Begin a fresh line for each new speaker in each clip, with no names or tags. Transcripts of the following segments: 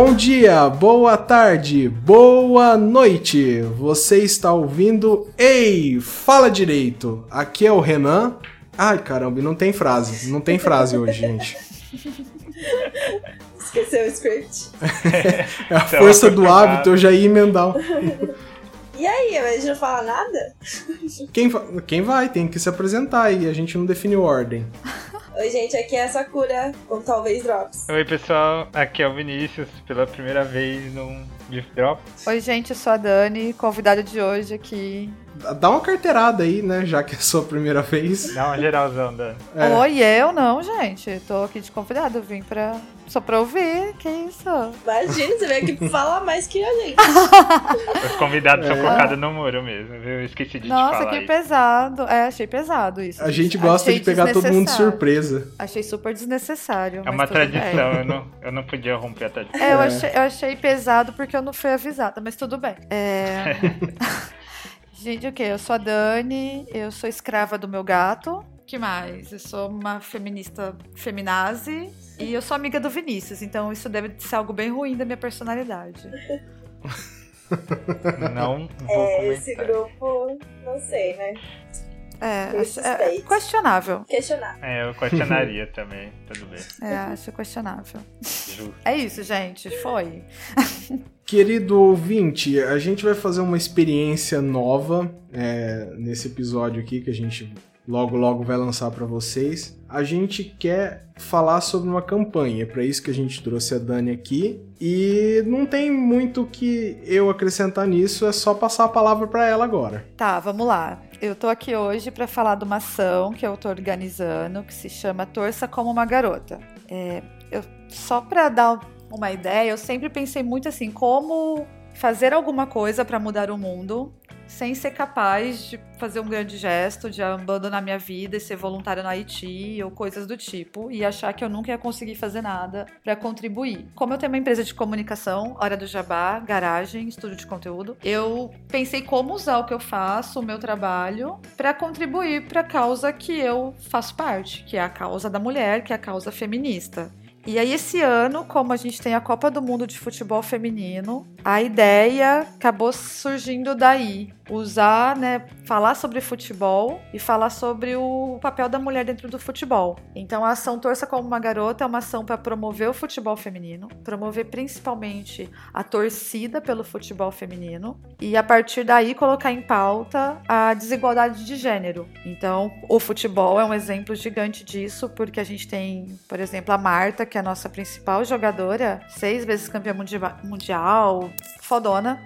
Bom dia, boa tarde, boa noite. Você está ouvindo Ei, fala direito. Aqui é o Renan. Ai, caramba, não tem frase. Não tem frase hoje, gente.
Esqueceu o script.
é a força do hábito, eu já ia emendar.
E aí, a gente não fala nada?
Quem, quem vai? Tem que se apresentar e a gente não definiu ordem.
Oi, gente, aqui é a Sakura, com talvez Drops.
Oi, pessoal, aqui é o Vinícius, pela primeira vez num Gift Drop.
Oi, gente, eu sou a Dani, convidada de hoje aqui.
Dá uma carteirada aí, né, já que é a sua primeira vez.
Dá uma geralzão, Dani.
É. Oi, eu não, gente. Tô aqui de convidado, vim pra só pra ouvir, que isso?
Imagina, você veio aqui pra falar mais que a gente.
Os convidados é. são colocados no muro mesmo, viu? Eu esqueci de
Nossa,
te falar
que
isso.
pesado. É, achei pesado isso.
A gente gosta achei de pegar todo mundo de surpresa.
Achei super desnecessário.
É uma tradição, eu não, eu não podia romper a tradição.
É, eu achei, eu achei pesado porque eu não fui avisada, mas tudo bem. É... gente, o que? Eu sou a Dani, eu sou escrava do meu gato que mais? Eu sou uma feminista feminazi e eu sou amiga do Vinícius, então isso deve ser algo bem ruim da minha personalidade.
Não vou é, comentar.
Esse grupo, não sei, né?
É, é, é, questionável.
Questionável.
É, eu questionaria também, tudo bem.
É, acho questionável. Justo. É isso, gente, foi.
Querido ouvinte, a gente vai fazer uma experiência nova é, nesse episódio aqui que a gente logo logo vai lançar para vocês. A gente quer falar sobre uma campanha, é para isso que a gente trouxe a Dani aqui. E não tem muito que eu acrescentar nisso, é só passar a palavra para ela agora.
Tá, vamos lá. Eu tô aqui hoje para falar de uma ação que eu tô organizando, que se chama Torça como uma Garota. É, eu, só para dar uma ideia, eu sempre pensei muito assim, como fazer alguma coisa para mudar o mundo sem ser capaz de fazer um grande gesto, de abandonar minha vida e ser voluntária no Haiti ou coisas do tipo, e achar que eu nunca ia conseguir fazer nada para contribuir. Como eu tenho uma empresa de comunicação, Hora do Jabá, garagem, estúdio de conteúdo, eu pensei como usar o que eu faço, o meu trabalho, para contribuir para a causa que eu faço parte, que é a causa da mulher, que é a causa feminista. E aí, esse ano, como a gente tem a Copa do Mundo de Futebol Feminino, a ideia acabou surgindo daí usar, né, falar sobre futebol e falar sobre o papel da mulher dentro do futebol. Então a ação Torça como uma Garota é uma ação para promover o futebol feminino, promover principalmente a torcida pelo futebol feminino e a partir daí colocar em pauta a desigualdade de gênero. Então o futebol é um exemplo gigante disso, porque a gente tem, por exemplo, a Marta, que é a nossa principal jogadora, seis vezes campeã mundial, fodona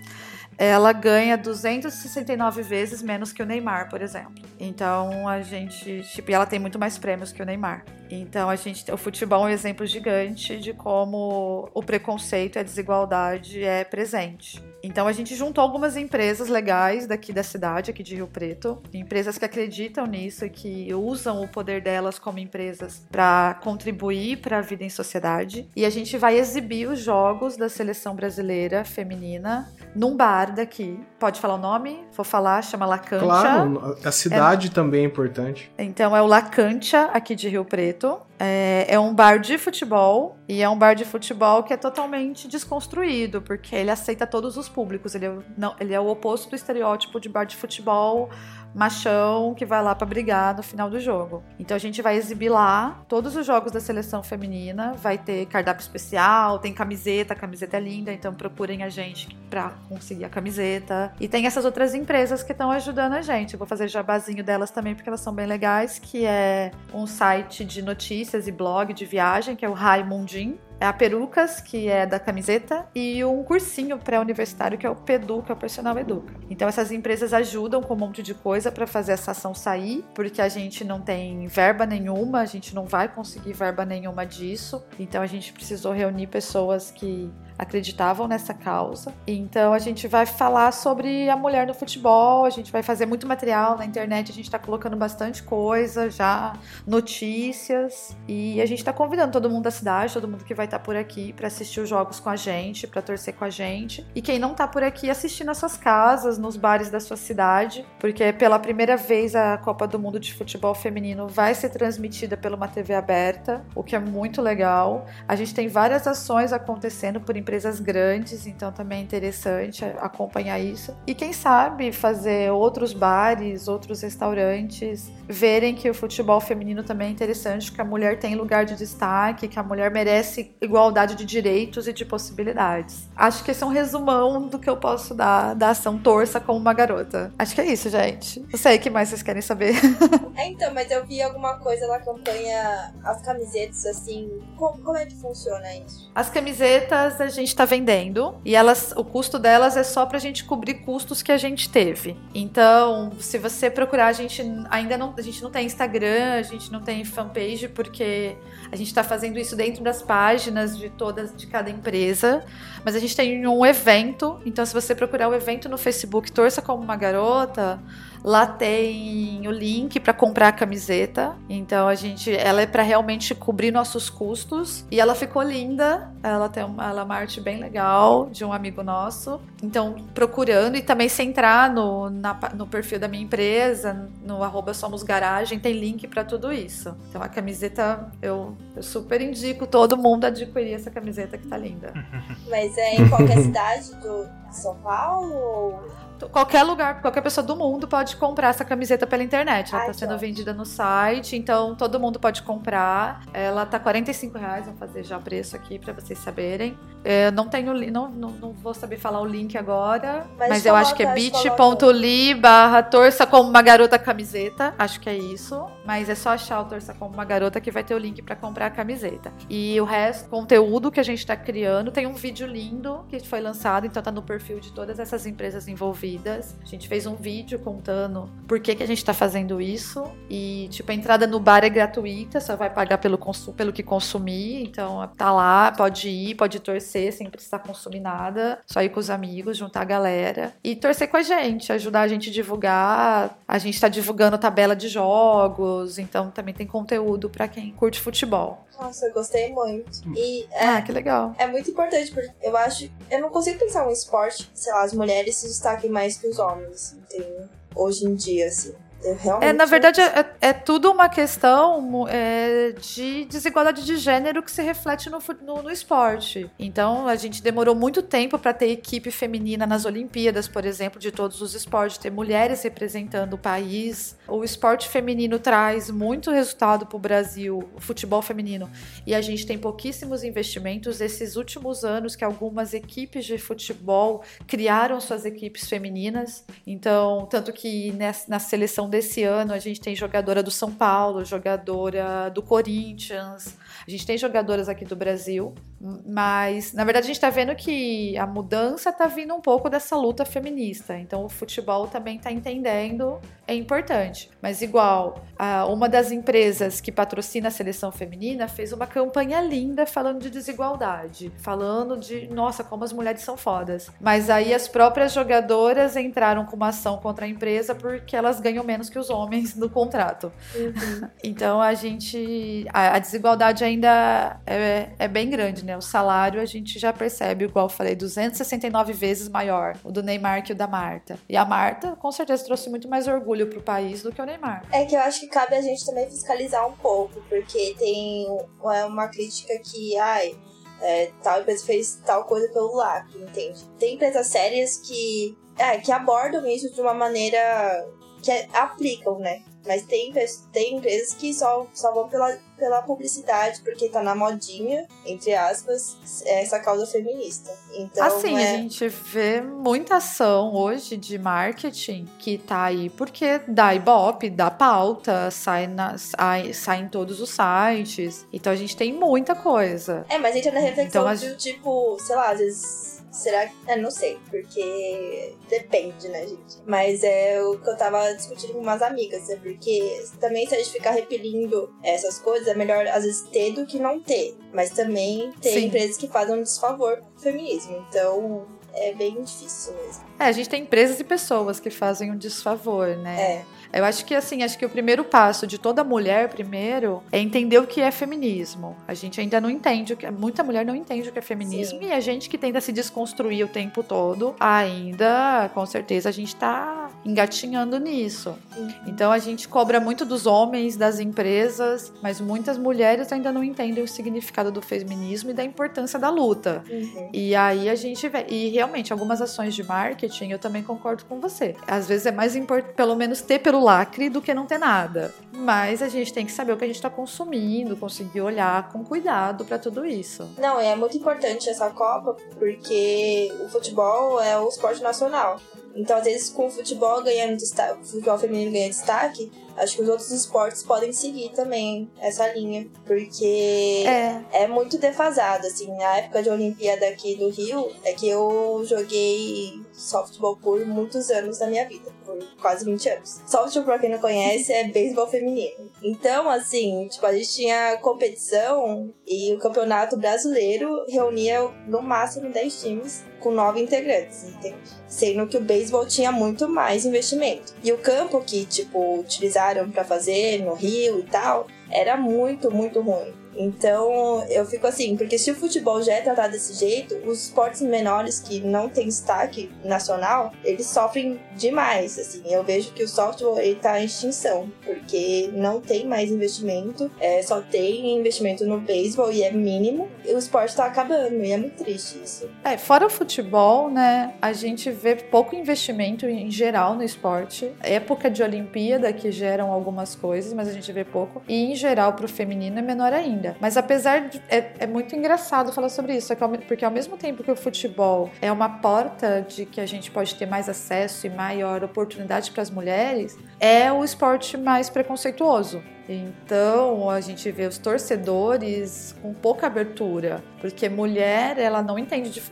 ela ganha 269 vezes menos que o Neymar, por exemplo. Então a gente, tipo, ela tem muito mais prêmios que o Neymar. Então a gente, o futebol é um exemplo gigante de como o preconceito e a desigualdade é presente. Então a gente juntou algumas empresas legais daqui da cidade, aqui de Rio Preto, empresas que acreditam nisso e que usam o poder delas como empresas para contribuir para a vida em sociedade. E a gente vai exibir os jogos da seleção brasileira feminina num bar daqui. Pode falar o nome? Vou falar, chama Lacantia.
Claro, a cidade é... também é importante.
Então é o Lacantia aqui de Rio Preto. É, é, um bar de futebol e é um bar de futebol que é totalmente desconstruído, porque ele aceita todos os públicos. Ele é, não, ele é o oposto do estereótipo de bar de futebol machão que vai lá para brigar no final do jogo. Então a gente vai exibir lá todos os jogos da seleção feminina, vai ter cardápio especial, tem camiseta, a camiseta é linda, então procurem a gente para conseguir a camiseta. E tem essas outras empresas que estão ajudando a gente. Eu vou fazer jabazinho delas também porque elas são bem legais, que é um site de notícias e blog de viagem, que é o Raimundim é a Perucas, que é da camiseta, e um cursinho pré-universitário, que é o PEDU, que é o Personal Educa. Então essas empresas ajudam com um monte de coisa para fazer essa ação sair, porque a gente não tem verba nenhuma, a gente não vai conseguir verba nenhuma disso. Então a gente precisou reunir pessoas que acreditavam nessa causa. Então a gente vai falar sobre a mulher no futebol, a gente vai fazer muito material na internet, a gente está colocando bastante coisa já, notícias, e a gente está convidando todo mundo da cidade, todo mundo que vai estar por aqui para assistir os jogos com a gente, para torcer com a gente. E quem não tá por aqui assistir nas suas casas, nos bares da sua cidade, porque pela primeira vez a Copa do Mundo de Futebol Feminino vai ser transmitida pela uma TV aberta, o que é muito legal. A gente tem várias ações acontecendo por empresas grandes, então também é interessante acompanhar isso. E quem sabe fazer outros bares, outros restaurantes verem que o futebol feminino também é interessante, que a mulher tem lugar de destaque, que a mulher merece igualdade de direitos e de possibilidades. Acho que esse é um resumão do que eu posso dar da ação Torça como uma garota. Acho que é isso, gente. Não sei o que mais vocês querem saber.
é, então, mas eu vi alguma coisa na campanha, as camisetas, assim. Como, como é que funciona isso?
As camisetas a gente tá vendendo e elas, o custo delas é só pra gente cobrir custos que a gente teve. Então, se você procurar, a gente ainda não a gente não tem Instagram, a gente não tem fanpage, porque a gente está fazendo isso dentro das páginas de todas, de cada empresa. Mas a gente tem um evento, então se você procurar o evento no Facebook, Torça como uma Garota, Lá tem o link para comprar a camiseta. Então a gente, ela é para realmente cobrir nossos custos e ela ficou linda. Ela tem uma, ela é uma arte bem legal de um amigo nosso. Então procurando e também se entrar no, na, no perfil da minha empresa, no arroba Somos Garagem, tem link para tudo isso. Então a camiseta eu, eu super indico todo mundo adquirir essa camiseta que tá linda.
Mas é em qualquer cidade do São Paulo?
qualquer lugar, qualquer pessoa do mundo pode comprar essa camiseta pela internet. Ela está sendo vendida no site, então todo mundo pode comprar. Ela tá 45 reais, vou fazer já o preço aqui para vocês saberem. Eu não tenho, não, não, não, vou saber falar o link agora, mas, mas eu acho que é bit.ly barra torça como uma garota camiseta, acho que é isso. Mas é só achar o torça como uma garota que vai ter o link para comprar a camiseta. E o resto, conteúdo que a gente está criando, tem um vídeo lindo que foi lançado, então tá no perfil de todas essas empresas envolvidas a gente fez um vídeo contando por que, que a gente está fazendo isso. E, tipo, a entrada no bar é gratuita, só vai pagar pelo, pelo que consumir. Então, tá lá, pode ir, pode torcer sem precisar consumir nada. Só ir com os amigos, juntar a galera. E torcer com a gente, ajudar a gente a divulgar. A gente está divulgando tabela de jogos, então também tem conteúdo para quem curte futebol.
Nossa, eu gostei muito. E é,
ah, que legal.
É muito importante, porque eu acho. Eu não consigo pensar um esporte, sei lá, as mulheres se destaquem mais que os homens, entendeu? Hoje em dia, assim.
É, na verdade, é, é, tudo uma questão é, de desigualdade de gênero que se reflete no, no, no esporte. Então, a gente demorou muito tempo para ter equipe feminina nas Olimpíadas, por exemplo, de todos os esportes, ter mulheres representando o país. O esporte feminino traz muito resultado para o Brasil, o futebol feminino, e a gente tem pouquíssimos investimentos. Esses últimos anos que algumas equipes de futebol criaram suas equipes femininas, então, tanto que na seleção desse ano a gente tem jogadora do São Paulo, jogadora do Corinthians, a gente tem jogadoras aqui do Brasil, mas na verdade a gente está vendo que a mudança está vindo um pouco dessa luta feminista. Então o futebol também está entendendo, é importante. Mas igual, uma das empresas que patrocina a seleção feminina fez uma campanha linda falando de desigualdade, falando de, nossa, como as mulheres são fodas. Mas aí as próprias jogadoras entraram com uma ação contra a empresa porque elas ganham menos que os homens no contrato. Uhum. Então a gente, a, a desigualdade ainda é, é bem grande, né? O salário a gente já percebe, igual eu falei, 269 vezes maior o do Neymar que o da Marta. E a Marta, com certeza, trouxe muito mais orgulho pro país do que o Neymar.
É que eu acho que cabe a gente também fiscalizar um pouco, porque tem é uma crítica que, ai, é, tal empresa fez tal coisa pelo lacre, entende? Tem empresas sérias que, é, que abordam isso de uma maneira que aplicam, né? Mas tem, tem empresas que só, só vão pela, pela publicidade, porque tá na modinha, entre aspas, essa causa feminista. Então,
assim,
é...
a gente vê muita ação hoje de marketing que tá aí porque dá ibope, dá pauta, sai, na, sai, sai em todos os sites. Então a gente tem muita coisa.
É, mas entra na reflexão então, do tipo, sei lá, às vezes Será que. Eu não sei, porque depende, né, gente? Mas é o que eu tava discutindo com umas amigas, né? Porque também se a gente ficar repelindo essas coisas, é melhor às vezes ter do que não ter. Mas também tem Sim. empresas que fazem um desfavor pro feminismo. Então, é bem difícil mesmo.
É, a gente tem empresas e pessoas que fazem um desfavor, né? Eu acho que assim, acho que o primeiro passo de toda mulher, primeiro, é entender o que é feminismo. A gente ainda não entende o que. Muita mulher não entende o que é feminismo Sim. e a gente que tenta se desconstruir o tempo todo, ainda, com certeza, a gente tá engatinhando nisso. Uhum. Então a gente cobra muito dos homens, das empresas, mas muitas mulheres ainda não entendem o significado do feminismo e da importância da luta. Uhum. E aí a gente vê. E realmente, algumas ações de marketing, eu também concordo com você. Às vezes é mais importante, pelo menos, ter pelo lacre do que não ter nada. Mas a gente tem que saber o que a gente está consumindo, conseguir olhar com cuidado para tudo isso.
Não, é muito importante essa Copa, porque o futebol é o esporte nacional. Então, às vezes, com o futebol ganhando destaque, o futebol feminino ganha destaque, acho que os outros esportes podem seguir também essa linha, porque é, é muito defasado, assim, na época de Olimpíada aqui do Rio, é que eu joguei softball por muitos anos da minha vida, por quase 20 anos. Softball, pra quem não conhece, é beisebol feminino. Então, assim, tipo, a gente tinha competição e o campeonato brasileiro reunia no máximo 10 times com 9 integrantes, entende? Sendo que o beisebol tinha muito mais investimento. E o campo que, tipo, utilizaram para fazer no Rio e tal, era muito, muito ruim. Então, eu fico assim, porque se o futebol já é tratado desse jeito, os esportes menores que não tem destaque nacional, eles sofrem demais, assim. Eu vejo que o softball, ele tá em extinção, porque não tem mais investimento, é, só tem investimento no beisebol e é mínimo, e o esporte tá acabando, e é muito triste isso.
É, fora o futebol, né, a gente vê pouco investimento em geral no esporte. Época de Olimpíada que geram algumas coisas, mas a gente vê pouco. E em geral pro feminino é menor ainda ainda. Mas apesar de. É, é muito engraçado falar sobre isso, porque ao mesmo tempo que o futebol é uma porta de que a gente pode ter mais acesso e maior oportunidade para as mulheres, é o esporte mais preconceituoso. Então a gente vê os torcedores com pouca abertura, porque mulher ela não entende de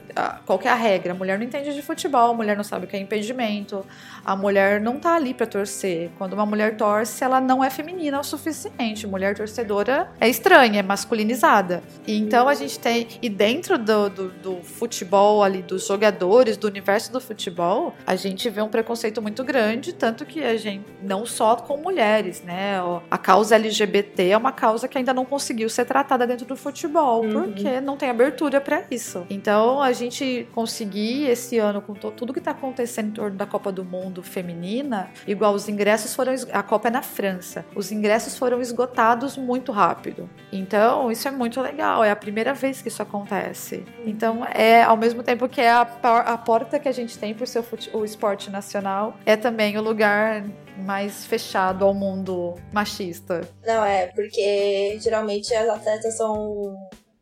qual é a regra. A mulher não entende de futebol, a mulher não sabe o que é impedimento, a mulher não tá ali para torcer. Quando uma mulher torce, ela não é feminina o suficiente. Mulher torcedora é estranha, é masculinizada. E então a gente tem e dentro do, do, do futebol ali dos jogadores, do universo do futebol, a gente vê um preconceito muito grande, tanto que a gente não só com mulheres, né? A causa causa LGBT é uma causa que ainda não conseguiu ser tratada dentro do futebol, uhum. porque não tem abertura para isso. Então, a gente conseguir esse ano, com tudo que está acontecendo em torno da Copa do Mundo feminina, igual os ingressos foram. A Copa é na França. Os ingressos foram esgotados muito rápido. Então, isso é muito legal. É a primeira vez que isso acontece. Então, é ao mesmo tempo que é a, a porta que a gente tem o, o esporte nacional, é também o lugar mais fechado ao mundo machista.
Não, é, porque geralmente as atletas são,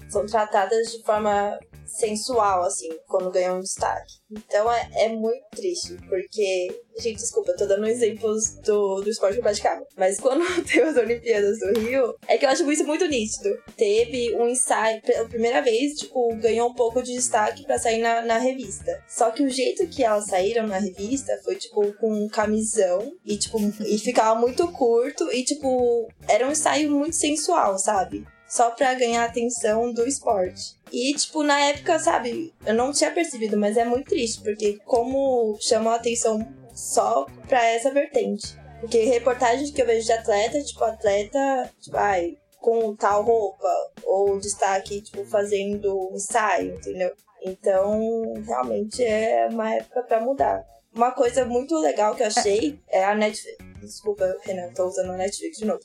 são tratadas de forma sensual, assim, quando ganham um destaque. Então é, é muito triste, porque. Gente, desculpa, eu tô dando exemplos do, do esporte que eu praticava. Mas quando teve as Olimpíadas do Rio, é que eu acho isso muito nítido. Teve um ensaio, pela primeira vez, tipo, ganhou um pouco de destaque para sair na, na revista. Só que o jeito que elas saíram na revista foi, tipo, com um camisão e, tipo, e ficava muito curto e, tipo, era um ensaio muito sensual, sabe? Só pra ganhar atenção do esporte. E, tipo, na época, sabe, eu não tinha percebido, mas é muito triste, porque como chamou a atenção só pra essa vertente. Porque reportagens que eu vejo de atleta, tipo, atleta, tipo, ai, com tal roupa, ou destaque, tipo, fazendo ensaio, entendeu? Então, realmente é uma época para mudar. Uma coisa muito legal que eu achei é a Netflix. Desculpa, Renan, tô usando a Netflix de novo.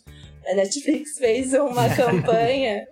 A Netflix fez uma campanha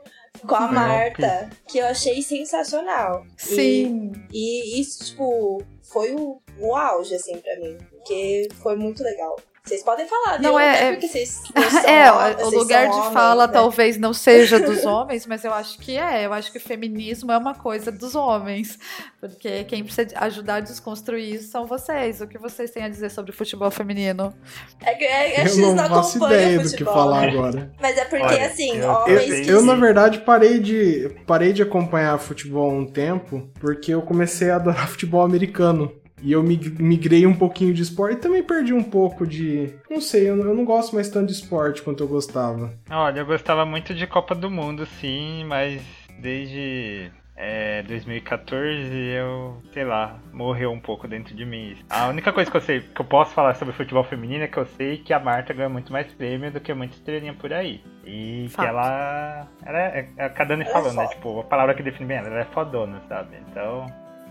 com a Marta, que eu achei sensacional.
Sim.
E, e isso, tipo, foi o, o auge, assim, pra mim. Porque foi muito legal. Vocês podem falar, viu?
Não é, é porque vocês, é, o lugar de homens, fala né? talvez não seja dos homens, mas eu acho que é. Eu acho que o feminismo é uma coisa dos homens, porque quem precisa ajudar a desconstruir isso são vocês. O que vocês têm a dizer sobre o futebol feminino?
É que é,
eu não, não faço ideia do que falar agora.
Mas é porque Olha, assim,
eu,
homens
eu, eu, na verdade parei de parei de acompanhar futebol há um tempo, porque eu comecei a adorar futebol americano. E eu migrei um pouquinho de esporte e também perdi um pouco de. Não sei, eu não, gosto mais tanto de esporte quanto eu gostava.
Olha, eu gostava muito de Copa do Mundo, sim, mas desde é, 2014 eu, sei lá, morreu um pouco dentro de mim. A única coisa que eu sei, que eu posso falar sobre futebol feminino é que eu sei que a Marta ganha muito mais prêmio do que muita estrelinha por aí. E Fato. que ela. Ela é, é, a Dani falando, né? Tipo, a palavra que define bem ela, ela é fodona, sabe? Então.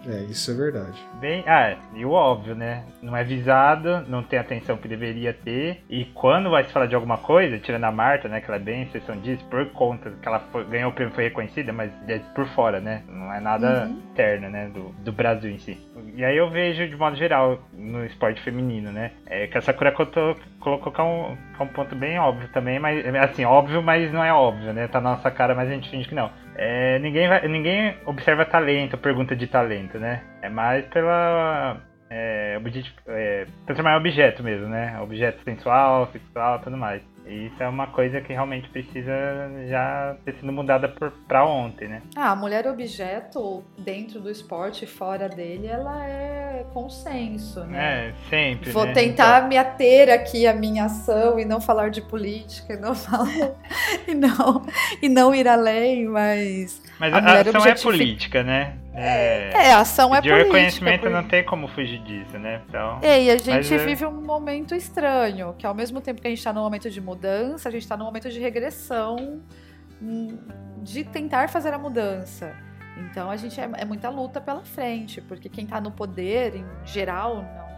É, isso é verdade.
Bem, ah, e o óbvio, né? Não é visado, não tem a atenção que deveria ter. E quando vai se falar de alguma coisa, tirando a Marta, né? Que ela é bem exceção disso, por conta que ela foi, ganhou o prêmio foi reconhecida, mas é por fora, né? Não é nada uhum. interno, né? Do, do Brasil em si. E aí eu vejo, de modo geral, no esporte feminino, né? É que a Sakura colocou, colocou que é um, que é um ponto bem óbvio também, mas assim, óbvio, mas não é óbvio, né? Tá na nossa cara, mas a gente finge que não é, ninguém, vai, ninguém observa talento, pergunta de talento, né? É mais pela. É, é, transformar em objeto mesmo, né? Objeto sensual, sexual tudo mais. E isso é uma coisa que realmente precisa já ter sido mudada por, pra ontem, né?
Ah, a mulher objeto dentro do esporte, fora dele, ela é consenso, né?
É, sempre.
Vou
né?
tentar então... me ater aqui à minha ação e não falar de política, e não falar. e, não, e não ir além, mas.
Mas a, a ação é política, né?
É, é, a ação é
de
política.
De reconhecimento por... não tem como fugir disso, né? Então,
é, e a gente vive um momento estranho, que ao mesmo tempo que a gente está num momento de mudança, a gente está num momento de regressão, hum, de tentar fazer a mudança. Então a gente é, é muita luta pela frente, porque quem está no poder, em geral, não,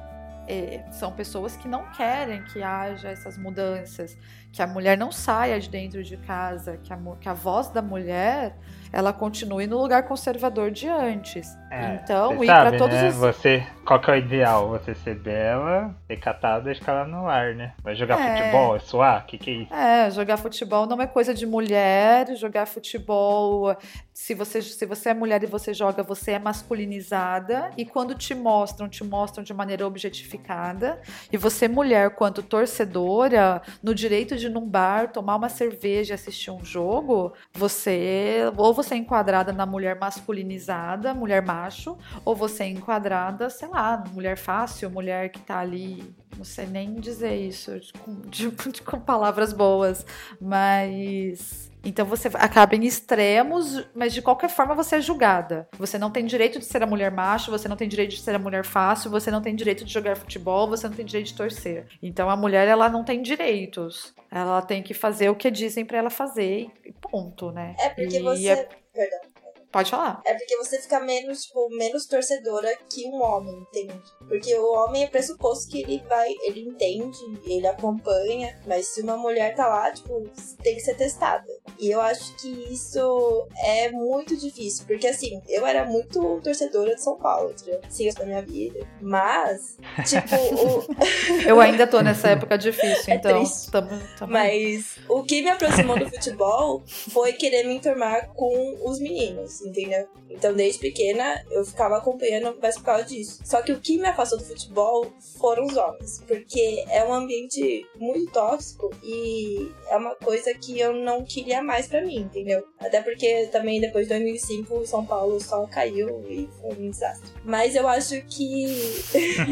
é, são pessoas que não querem que haja essas mudanças, que a mulher não saia de dentro de casa, que a, que a voz da mulher ela continue no lugar conservador de antes. É, então, ir para todos
né?
os.
Você, qual que é o ideal? Você ser bela, ser catada e ficar lá no ar, né? Vai jogar é. futebol, é suar? O que, que é isso?
É, jogar futebol não é coisa de mulher. Jogar futebol, se você, se você é mulher e você joga, você é masculinizada. E quando te mostram, te mostram de maneira objetificada. E você, mulher, quanto torcedora, no direito de ir num bar, tomar uma cerveja e assistir um jogo, você ou você é enquadrada na mulher masculinizada, mulher macho, ou você é enquadrada, sei lá, mulher fácil, mulher que tá ali, não sei nem dizer isso com, de, de, com palavras boas, mas então você acaba em extremos, mas de qualquer forma você é julgada. Você não tem direito de ser a mulher macho, você não tem direito de ser a mulher fácil, você não tem direito de jogar futebol, você não tem direito de torcer. Então a mulher ela não tem direitos. Ela tem que fazer o que dizem para ela fazer e ponto, né?
É porque e você. É... Perdão.
Pode falar.
É porque você fica menos, tipo, menos torcedora que um homem, entende? Porque o homem é pressuposto que ele vai, ele entende, ele acompanha, mas se uma mulher tá lá, tipo, tem que ser testada. E eu acho que isso é muito difícil, porque assim, eu era muito torcedora de São Paulo, entendeu? Sim, isso da minha vida. Mas, tipo, o...
eu ainda tô nessa época difícil, é então.
Tamo, tamo... Mas o que me aproximou do futebol foi querer me enturmar com os meninos entendeu? Então, desde pequena, eu ficava acompanhando mais por causa disso. Só que o que me afastou do futebol foram os homens, porque é um ambiente muito tóxico e é uma coisa que eu não queria mais para mim, entendeu? Até porque também depois de 2005 o São Paulo só caiu e foi um desastre. Mas eu acho que.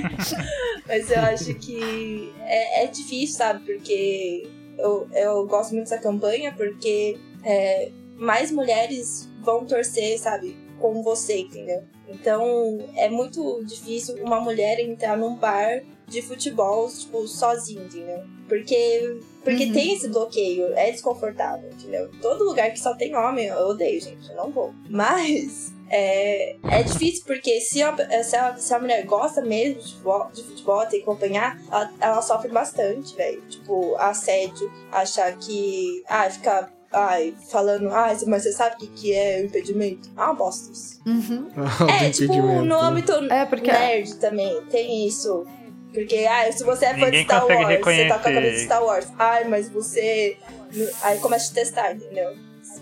Mas eu acho que é, é difícil, sabe? Porque eu, eu gosto muito dessa campanha, porque é, mais mulheres vão torcer, sabe, com você, entendeu? Então é muito difícil uma mulher entrar num bar de futebol, tipo, sozinha, entendeu? Porque, porque uhum. tem esse bloqueio, é desconfortável, entendeu? Todo lugar que só tem homem, eu odeio, gente, eu não vou. Mas é, é difícil porque se a, se, a, se a mulher gosta mesmo de futebol, de futebol tem que acompanhar, ela, ela sofre bastante, velho. Tipo, assédio, achar que. Ah, ficar ai, falando, ai, mas você sabe o que, que é o impedimento? Ah, bostas.
Uhum.
é, tipo, no âmbito é porque... nerd também, tem isso. Porque, ai, se você é fã de Star Wars, reconhecer. você tá com a cabeça de Star Wars. Ai, mas você. Aí começa a te testar, entendeu?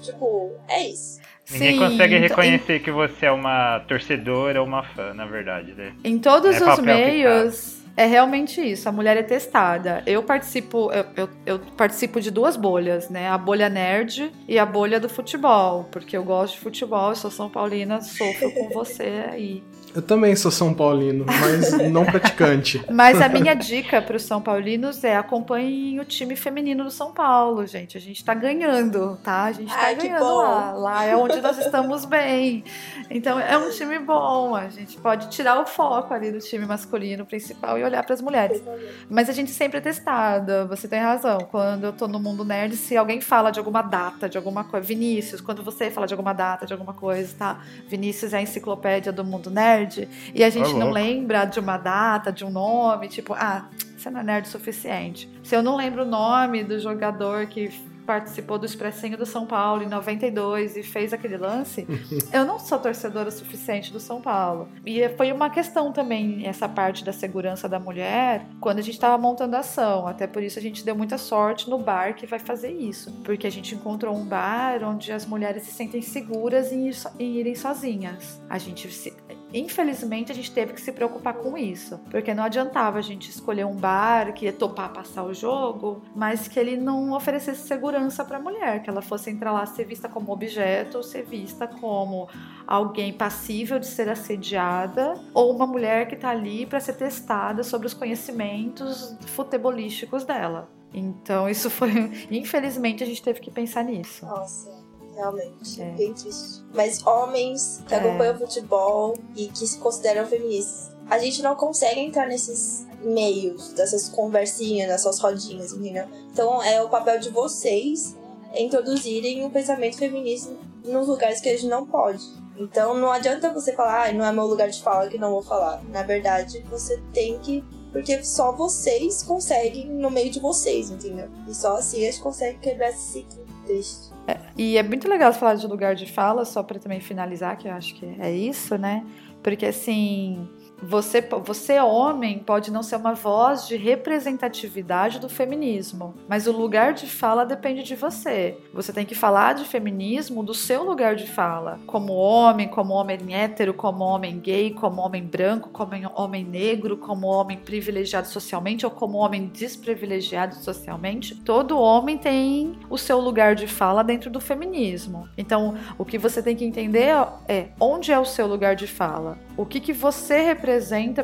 Tipo, é isso.
Ninguém Sim, consegue então, reconhecer em... que você é uma torcedora ou uma fã, na verdade, né?
Em todos é os meios é realmente isso. A mulher é testada. Eu participo, eu, eu, eu, participo de duas bolhas, né? A bolha nerd e a bolha do futebol, porque eu gosto de futebol, eu sou São Paulina, sofro com você aí.
Eu também sou São Paulino, mas não praticante.
Mas a minha dica para os São Paulinos é acompanhem o time feminino do São Paulo, gente. A gente tá ganhando, tá? A gente tá
que
ganhando lá. Lá é onde nós estamos bem. Então é um time bom. A gente pode tirar o foco ali do time masculino principal e olhar para as mulheres. Mas a gente sempre é testada, você tem razão. Quando eu tô no mundo nerd, se alguém fala de alguma data, de alguma coisa. Vinícius, quando você fala de alguma data, de alguma coisa, tá? Vinícius é a enciclopédia do mundo nerd. E a gente
Ô,
não lembra de uma data, de um nome, tipo, ah, você não é nerd o suficiente. Se eu não lembro o nome do jogador que participou do Expressinho do São Paulo em 92 e fez aquele lance, eu não sou torcedora suficiente do São Paulo. E foi uma questão também, essa parte da segurança da mulher, quando a gente estava montando a ação. Até por isso a gente deu muita sorte no bar que vai fazer isso. Porque a gente encontrou um bar onde as mulheres se sentem seguras em, ir so- em irem sozinhas. A gente se. Infelizmente, a gente teve que se preocupar com isso, porque não adiantava a gente escolher um bar que ia topar passar o jogo, mas que ele não oferecesse segurança para a mulher, que ela fosse entrar lá ser vista como objeto, ou ser vista como alguém passível de ser assediada, ou uma mulher que tá ali para ser testada sobre os conhecimentos futebolísticos dela. Então, isso foi. Infelizmente, a gente teve que pensar nisso.
Nossa, realmente,
É.
bem triste. Mas homens que
É.
acompanham futebol e que se consideram feministas, a gente não consegue entrar nesses meios, dessas conversinhas, nessas rodinhas, entendeu? Então é o papel de vocês introduzirem o pensamento feminista nos lugares que a gente não pode. Então não adianta você falar, ah, não é meu lugar de fala que não vou falar. Na verdade, você tem que. Porque só vocês conseguem no meio de vocês, entendeu? E só assim a gente consegue quebrar esse ciclo triste.
E é muito legal falar de lugar de fala, só para também finalizar, que eu acho que é isso, né? Porque assim, você, você homem pode não ser uma voz de representatividade do feminismo, mas o lugar de fala depende de você. Você tem que falar de feminismo do seu lugar de fala, como homem, como homem hétero, como homem gay, como homem branco, como homem negro, como homem privilegiado socialmente ou como homem desprivilegiado socialmente. Todo homem tem o seu lugar de fala dentro do feminismo. Então, o que você tem que entender é onde é o seu lugar de fala. O que, que você representa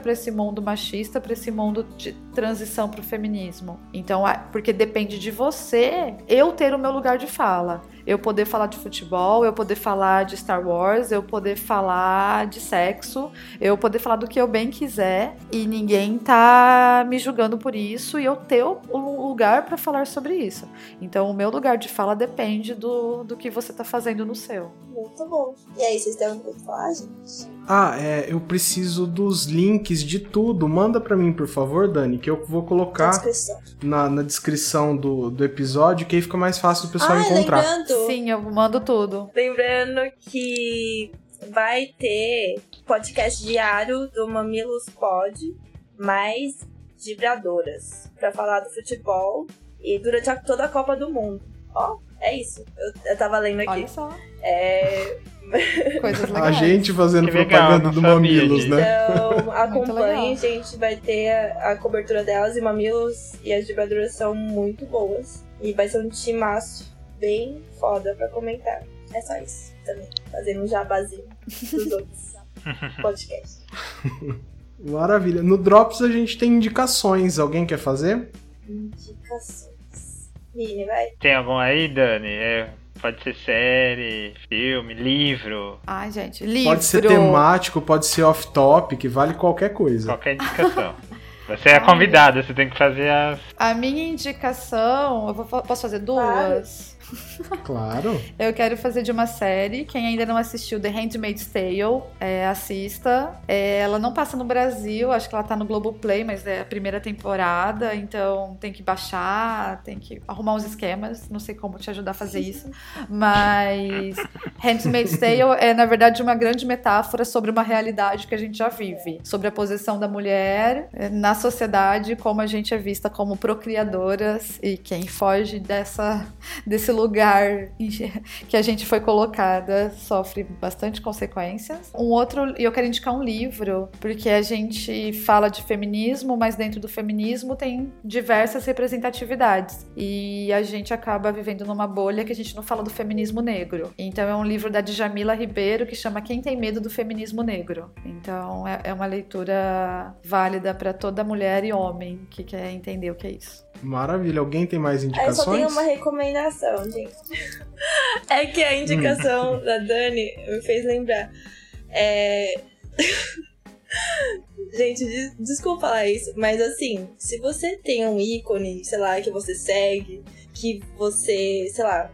para esse mundo machista, para esse mundo de transição para o feminismo. Então, porque depende de você eu ter o meu lugar de fala. Eu poder falar de futebol, eu poder falar de Star Wars, eu poder falar de sexo, eu poder falar do que eu bem quiser e ninguém tá me julgando por isso e eu ter o o lugar para falar sobre isso. Então, o meu lugar de fala depende do, do que você tá fazendo no seu.
Muito bom. E aí, vocês têm alguma coisa falar, gente?
Ah, é, eu preciso dos links de tudo. Manda pra mim, por favor, Dani, que eu vou
Na
colocar
descrição.
na, na descrição do, do episódio, que aí fica mais fácil do pessoal
ah,
encontrar.
lembrando,
Sim, eu mando tudo.
lembrando que vai ter podcast diário do Mamilos Pod, mais vibradoras, pra falar do futebol e durante a- toda a Copa do Mundo. Ó, é isso. Eu, eu tava lendo aqui.
Olha só,
É,
coisas
A
legais.
gente fazendo
legal,
propaganda do
sabia
Mamilos, né?
Então,
legal.
acompanhem, gente. Vai ter a, a cobertura delas e Mamilos e as vibradoras são muito boas. E vai ser um timaço bem foda pra comentar. É só isso também. Fazendo um jabazinho dos outros podcasts.
Maravilha. No Drops a gente tem indicações. Alguém quer fazer?
Indicações. Mini, vai.
Tem algum aí, Dani? É, pode ser série, filme, livro,
Ai, gente, livro.
Pode ser temático, pode ser off-topic, vale qualquer coisa.
qualquer indicação. Você é a convidada, você tem que fazer as.
A minha indicação, eu vou- posso fazer duas?
Claro.
Eu quero fazer de uma série. Quem ainda não assistiu The Handmaid's Tale, é, assista. É, ela não passa no Brasil, acho que ela tá no Globoplay, mas é a primeira temporada, então tem que baixar, tem que arrumar uns esquemas. Não sei como te ajudar a fazer isso. Mas Handmaid's Tale é, na verdade, uma grande metáfora sobre uma realidade que a gente já vive. Sobre a posição da mulher eh, na sociedade, como a gente é vista como procriadoras e quem foge dessa, desse lugar que a gente foi colocada sofre bastante consequências. Um outro, e eu quero indicar um livro, porque a gente fala de feminismo, mas dentro do feminismo tem diversas representatividades. E a gente acaba vivendo numa bolha que a gente não fala do feminismo negro. Então é um livro da Djamila Ribeiro que chama Quem Tem Medo do Feminismo Negro. Então é, é uma leitura válida para toda mulher e homem que quer entender o que é isso.
Maravilha. Alguém tem mais indicações?
Eu só tenho uma recomendação, gente. é que a indicação hum. da Dani me fez lembrar. É... Gente, des desculpa falar isso, mas assim, se você tem um ícone, sei lá, que você segue, que você, sei lá,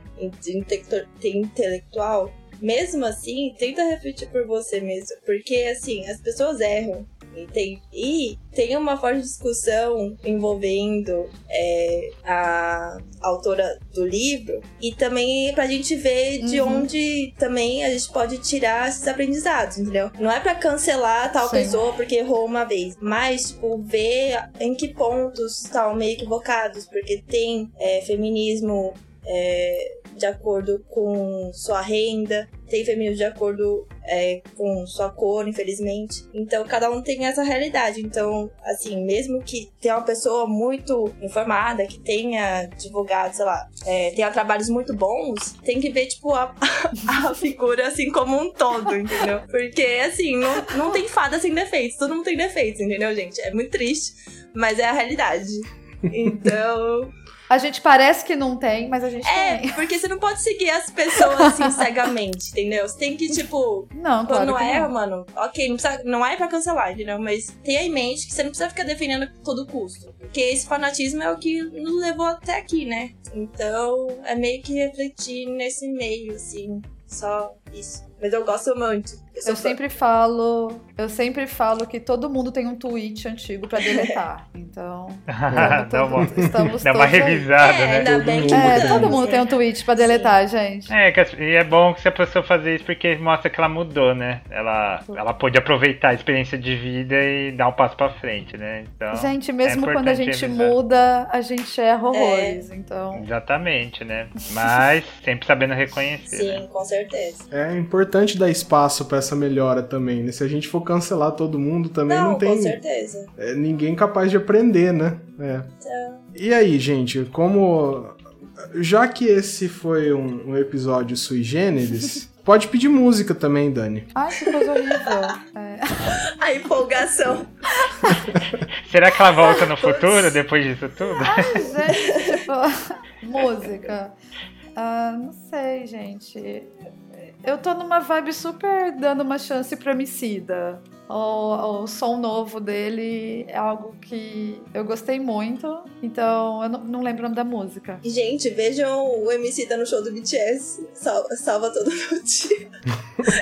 tem intelectual, mesmo assim, tenta refletir por você mesmo. Porque, assim, as pessoas erram. Entende? E tem uma forte discussão envolvendo é, a autora do livro e também pra gente ver de uhum. onde também a gente pode tirar esses aprendizados, entendeu? Não é pra cancelar tal Sim. pessoa porque errou uma vez, mas, tipo, ver em que pontos estão meio equivocados, porque tem é, feminismo é, de acordo com sua renda, tem feminismo de acordo é, com sua cor, infelizmente. Então, cada um tem essa realidade. Então, assim, mesmo que tenha uma pessoa muito informada, que tenha divulgado, sei lá, é, tenha trabalhos muito bons, tem que ver, tipo, a, a figura, assim, como um todo, entendeu? Porque, assim, não, não tem fada sem defeitos. Todo mundo tem defeitos, entendeu, gente? É muito triste, mas é a realidade. Então,
a gente parece que não tem, mas a gente
é,
tem.
É, porque você não pode seguir as pessoas assim cegamente, entendeu? Você tem que, tipo.
Não,
quando
claro
erra,
não.
mano, ok, não, precisa, não é pra cancelar, entendeu? Mas tenha em mente que você não precisa ficar defendendo a todo custo. Porque esse fanatismo é o que nos levou até aqui, né? Então, é meio que refletir nesse meio, assim. Só isso. Mas eu gosto muito.
Eu, eu sempre falo, eu sempre falo que todo mundo tem um tweet antigo para deletar. Então,
dá uma, estamos dá uma revisada,
é,
né?
Ainda
todo
bem
mundo, é, todo mundo tem um tweet para deletar, Sim. gente.
É, e é bom que se a pessoa fazer isso porque mostra que ela mudou, né? Ela, ela pôde aproveitar a experiência de vida e dar um passo para frente, né? Então,
gente, mesmo é quando a gente revisar. muda, a gente erra horrores,
é.
então.
Exatamente, né? Mas sempre sabendo reconhecer.
Sim,
né?
com certeza.
É importante dar espaço para essa melhora também, né? Se a gente for cancelar todo mundo também não, não tem
com certeza.
É, ninguém capaz de aprender, né?
É. Então...
E aí, gente, como já que esse foi um, um episódio sui generis, pode pedir música também, Dani.
Ai, que coisa horrível. É.
A empolgação.
Será que ela volta no futuro depois disso tudo?
Ai, gente, tipo, música. Uh, não sei, gente. Eu tô numa vibe super dando uma chance pro Emicida. O, o som novo dele é algo que eu gostei muito, então eu não, não lembro o nome da música.
Gente, vejam o Emicida no show do BTS. Salva, salva todo meu dia.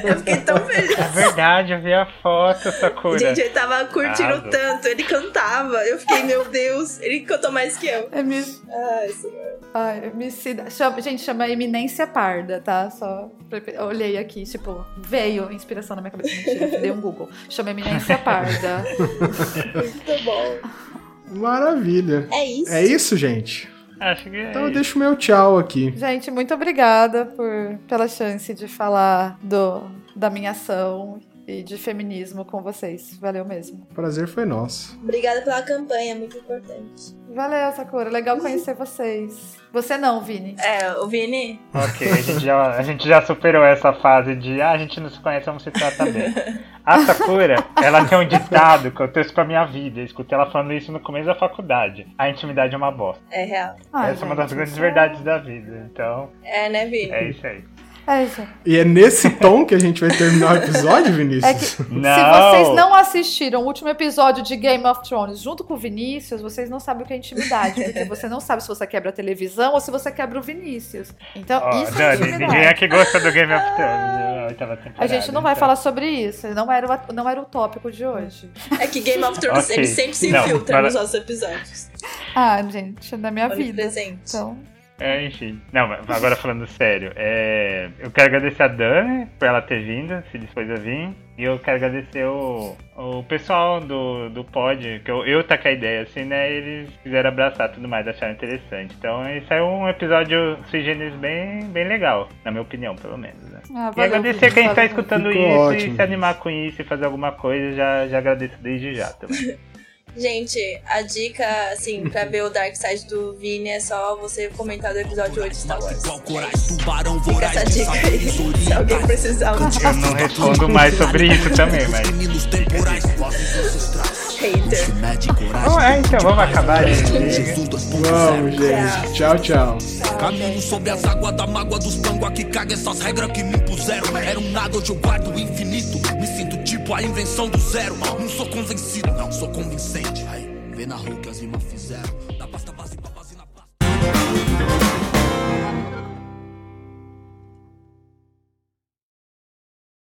eu fiquei tão feliz.
É verdade, eu vi a foto, Sakura.
Gente, ele tava curtindo ah, tanto, ele cantava. Eu fiquei, meu Deus, ele cantou mais que eu.
É me...
Ai, senhor.
Ai, Emicida. Chama, gente, chama Eminência Parda, tá? Só olhei aqui, tipo, veio inspiração na minha cabeça. Mentira, dei um Google. Chama Eminência Parda.
Muito bom.
Maravilha.
É isso.
É isso, gente.
Acho que é
então eu deixo meu tchau aqui.
Gente, muito obrigada por, pela chance de falar do, da minha ação e de feminismo com vocês. Valeu mesmo.
O prazer foi nosso.
Obrigada pela campanha, muito importante.
Valeu, Sakura. Legal conhecer vocês. Você não, Vini.
É, o Vini.
Ok, a gente já, a gente já superou essa fase de ah, a gente não se conhece, vamos se tratar bem. A Sakura, ela tem um ditado que eu trouxe pra minha vida. Eu escutei ela falando isso no começo da faculdade. A intimidade é uma bosta.
É real.
Ah,
Essa
gente,
é uma das grandes verdades da vida. Então.
É, né, Vini?
É isso aí.
É.
E é nesse tom que a gente vai terminar o episódio, Vinícius?
É que,
Não.
Se vocês não assistiram o último episódio de Game of Thrones junto com o Vinícius, vocês não sabem o que é intimidade. Porque você não sabe se você quebra a televisão ou se você quebra o Vinícius. Então,
Ó,
isso é
Dani,
intimidade.
ninguém aqui gosta do Game of Thrones. a temporada,
A gente não vai
então.
falar sobre isso. Não era, o, não era o tópico de hoje.
É que Game of Thrones
Ok.
ele sempre se
Não,
infiltra
para-
nos nossos episódios.
Ah, gente, na minha vida.
Onipresente.
Então,
É, enfim. Não, mas agora falando sério, é... eu quero agradecer a Dani por ela ter vindo, se dispôs a vir. E eu quero agradecer o, o pessoal do, do pod, que eu, eu tá com a ideia, assim, né? Eles quiseram abraçar tudo mais, acharam interessante. Então, isso é um episódio sui generis bem, bem legal, na minha opinião, pelo menos. Né? Ah, e agradecer quem está escutando Ficou isso ótimo. e se animar com isso e fazer alguma coisa, já, já agradeço desde já também.
Gente, a dica, assim, pra ver o Dark Side do Vini é só você comentar do episódio 8 de Star Wars. Fica essa dica aí, se alguém precisar.
Eu não respondo mais sobre isso também, mas...
Hater.
Oh, é, então vamos acabar, gente.
Vamos, gente. Tchau, tchau.
Caminho sobre as águas da mágoa dos panguas que caga essas regras que me impuseram. Era um nada, hoje eu guardo o infinito. Me sinto tipo a invenção do zero. Não sou convencido, não sou convincente. Aí, vê na rua que as rimas fizeram.